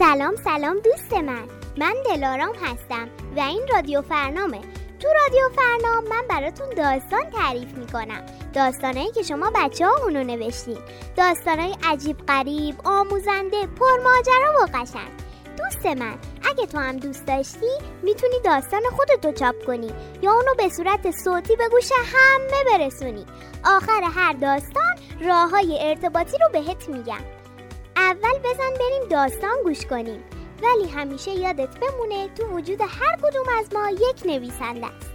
سلام سلام دوست من. من دلارام هستم و این رادیو فرنامه. تو رادیو فرنام من براتون داستان تعریف می‌کنم. داستانهایی که شما بچه ها اونو نوشتین. داستانهای عجیب قریب آموزنده پرماجرا و قشنگ. دوست من اگه تو هم دوست داشتی می‌تونی داستان خودتو چاپ کنی یا اونو به صورت صوتی به گوش همه برسونی. آخر هر داستان راه های ارتباطی رو بهت میگم. اول بزن بریم داستان گوش کنیم. ولی همیشه یادت بمونه تو وجود هر کدوم از ما یک نویسنده است.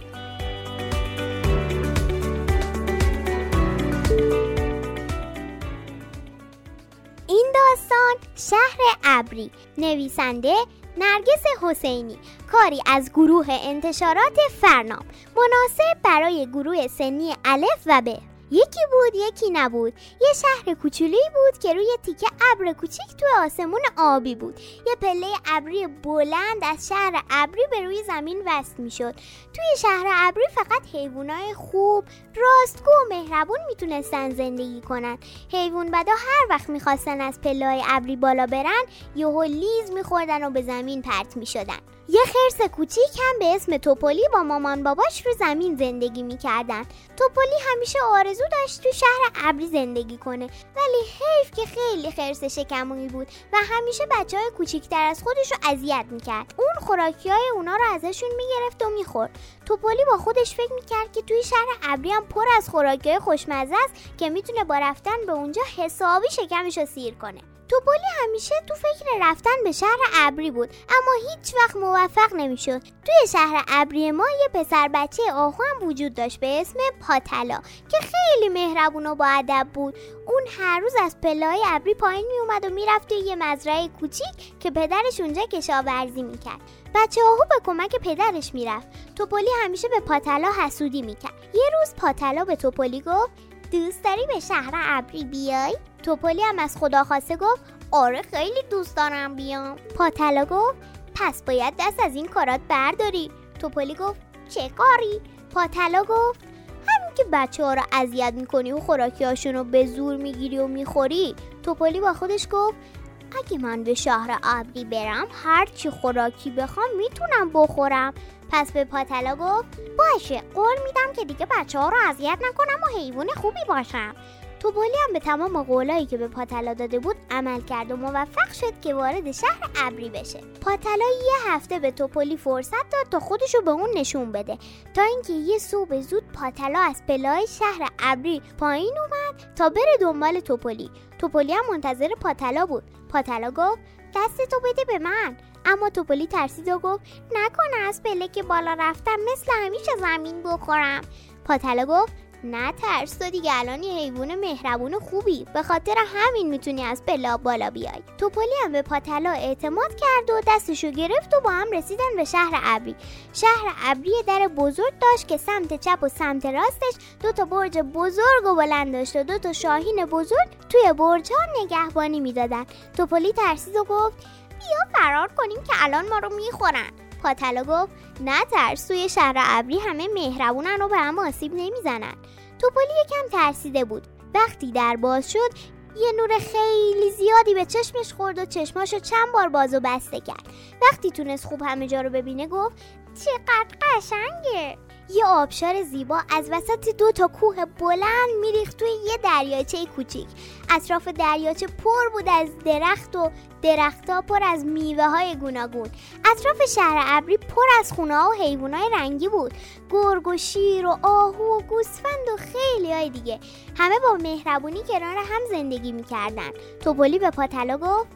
این داستان شهر ابری. نویسنده نرگس حسینی. کاری از گروه انتشارات فرنام. مناسب برای گروه سنی الف و ب. یکی بود یکی نبود. یه شهر کوچولی بود که روی تیکه ابر کوچیک تو آسمون آبی بود. یه پله ابری بلند از شهر ابری به روی زمین وصل می‌شد. توی شهر ابری فقط حیوانای خوب راستگو و مهربون می‌تونستن زندگی کنن. حیوان بدا هر وقت می‌خواستن از پله ابری بالا برن یهو لیز میخوردن و به زمین پرت می‌شدن. یه خرس کوچیک هم به اسم توپولی با مامان باباش رو زمین زندگی می‌کردن. توپولی همیشه آرزو داشت تو شهر ابری زندگی کنه ولی حیف که خیلی خرس شکمونی بود و همیشه بچه های کوچیکتر از خودش رو اذیت می‌کرد. اون خوراکی های اونا رو ازشون می‌گرفت و می‌خورد. توپولی با خودش فکر می‌کرد که توی شهر ابری هم پر از خوراکی های خوشمزه است که می‌تونه با رفتن به اونجا حسابی شکمش رو سیر کنه. توپولی همیشه تو فکر رفتن به شهر ابری بود اما هیچ وقت موفق نمی‌شد. توی شهر ابری ما یه پسر بچه آهو هم وجود داشت به اسم پاتلا که خیلی مهربون و با ادب بود. اون هر روز از پلهای ابری پایین میومد و می‌رفت توی یه مزرعه کوچیک که پدرش اونجا کشاورزی می‌کرد. بچه آهو به کمک پدرش می‌رفت. توپولی همیشه به پاتلا حسودی می‌کرد. یه روز پاتلا به توپولی گفت دوست داری به شهر ابری بیای؟ توپولی هم از خدا خواسته گفت آره خیلی دوست دارم بیام. پاتلا گفت پس باید دست از این کارات برداری. توپولی گفت چه کاری؟ پاتلا گفت همین که بچه ها رو اذیت می‌کنی و خوراکی رو به زور می‌گیری و می‌خوری. توپولی با خودش گفت اگه من به شهر ابری برم هر چی خوراکی بخوام می‌تونم بخورم. پس به پاتلا گفت باشه قول میدم که دیگه بچه ها رو اذیت نکنم و حیوان خوبی باشم. توپولی هم به تمام قولایی که به پاتلا داده بود عمل کرد و موفق شد که وارد شهر ابری بشه. پاتلا یه هفته به توپولی فرصت داد تا خودشو به اون نشون بده. تا اینکه یه صبح زود پاتلا از پلای شهر ابری پایین اومد تا بره دنبال توپولی توپولی هم منتظر پاتلا بود. پاتلا گفت دست تو بده به من. اما توپولی ترسید و گفت نکنه از پله که بالا رفتم مثل همیشه زمین بخورم. پاتلا گفت نه ترس تو دیگه الان یه حیوان مهربون خوبی. به خاطر همین می‌تونی از پلا بالا بیای. توپولی هم به پاتلا اعتماد کرد و دستشو گرفت و با هم رسیدن به شهر ابری. شهر ابری در بزرگ داشت که سمت چپ و سمت راستش دو تا برج بزرگ و بلند داشت و دو تا شاهین بزرگ توی برج ها نگهبانی می‌دادن. توپولی ترسید و گفت بیا فرار کنیم که الان ما رو می‌خورن. پاتلا گفت نه ترس توی شهر ابری همه مهربونن و به هم آسیب نمی‌زنن. توپولی یکم ترسیده بود. وقتی در باز شد یه نور خیلی زیادی به چشمش خورد و چشماشو چند بار باز و بسته کرد. وقتی تونست خوب همه جا رو ببینه گفت چقدر قشنگه. یه آبشار زیبا از وسط دو تا کوه بلند میریخت توی یه دریاچه کوچیک. اطراف دریاچه پر بود از درخت و درختها پر از میوه های گوناگون. اطراف شهر ابری پر از خونه ها و حیوان های رنگی بود. گرگ و شیر و آهو و گوسفند و خیلی های دیگه. همه با مهربونی کنار هم زندگی می‌کردن. توپولی به پاتلا گفت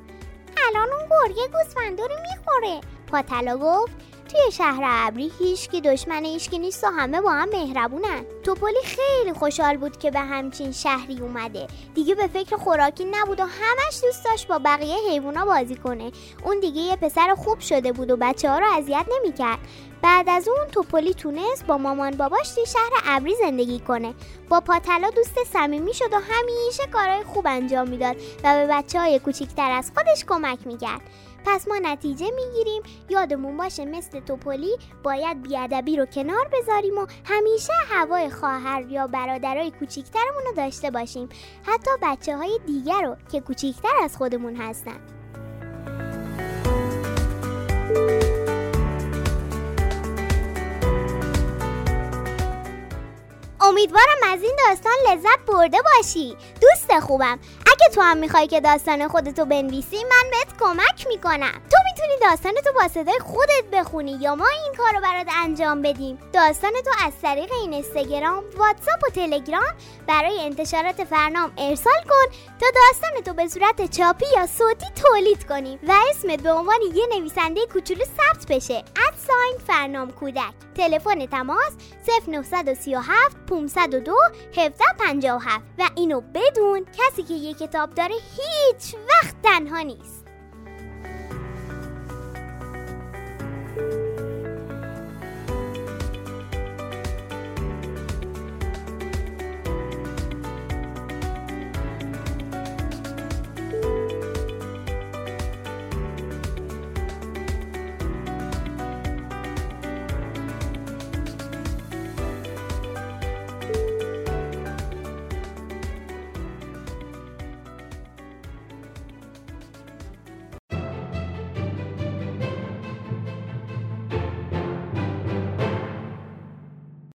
الان اون گرگه گوسفندا رو می‌خوره. پاتلا گفت توی شهر ابری هیچکی دشمن هیچکی نیست و همه با هم مهربونن. توپولی خیلی خوشحال بود که به همچین شهری اومده. دیگه به فکر خوراکی نبود و همش دوست داشت با بقیه حیوونا بازی کنه. اون دیگه یه پسر خوب شده بود و بچه ها رو اذیت نمی‌کرد. بعد از اون توپولی تونست با مامان باباش توی شهر ابری زندگی کنه. با پاتلا دوست صمیمی شد و همیشه کارهای خوب انجام می‌داد و به بچه های کوچیکتر از خودش کمک می‌کرد. پس ما نتیجه می‌گیریم. یادمون باشه مثل توپولی باید بیادبی رو کنار بذاریم و همیشه هوای خواهر یا برادرای کوچیکترمون رو داشته باشیم. حتی بچه های دیگر رو که کوچیکتر از خودمون هستن. امیدوارم از این داستان لذت برده باشی. دوست خوبم. اگه تو هم می‌خوای که داستان خودتو بنویسی من بهت کمک می‌کنم. تو می‌تونی داستان تو با صدای خودت بخونی یا ما این کار رو برات انجام بدیم. داستان تو از طریق این اینستاگرام واتساپ و تلگرام برای انتشارات فرنام ارسال کن تا داستان تو به صورت چاپی یا صوتی تولید کنیم و اسمت به عنوان یه نویسنده کوچولو ثبت بشه. ادساین فرنام کودک. تلفن تماس 0937 502 1757 و اینو بدون کسی که یه کتاب داره هیچ وقت تنها نیست.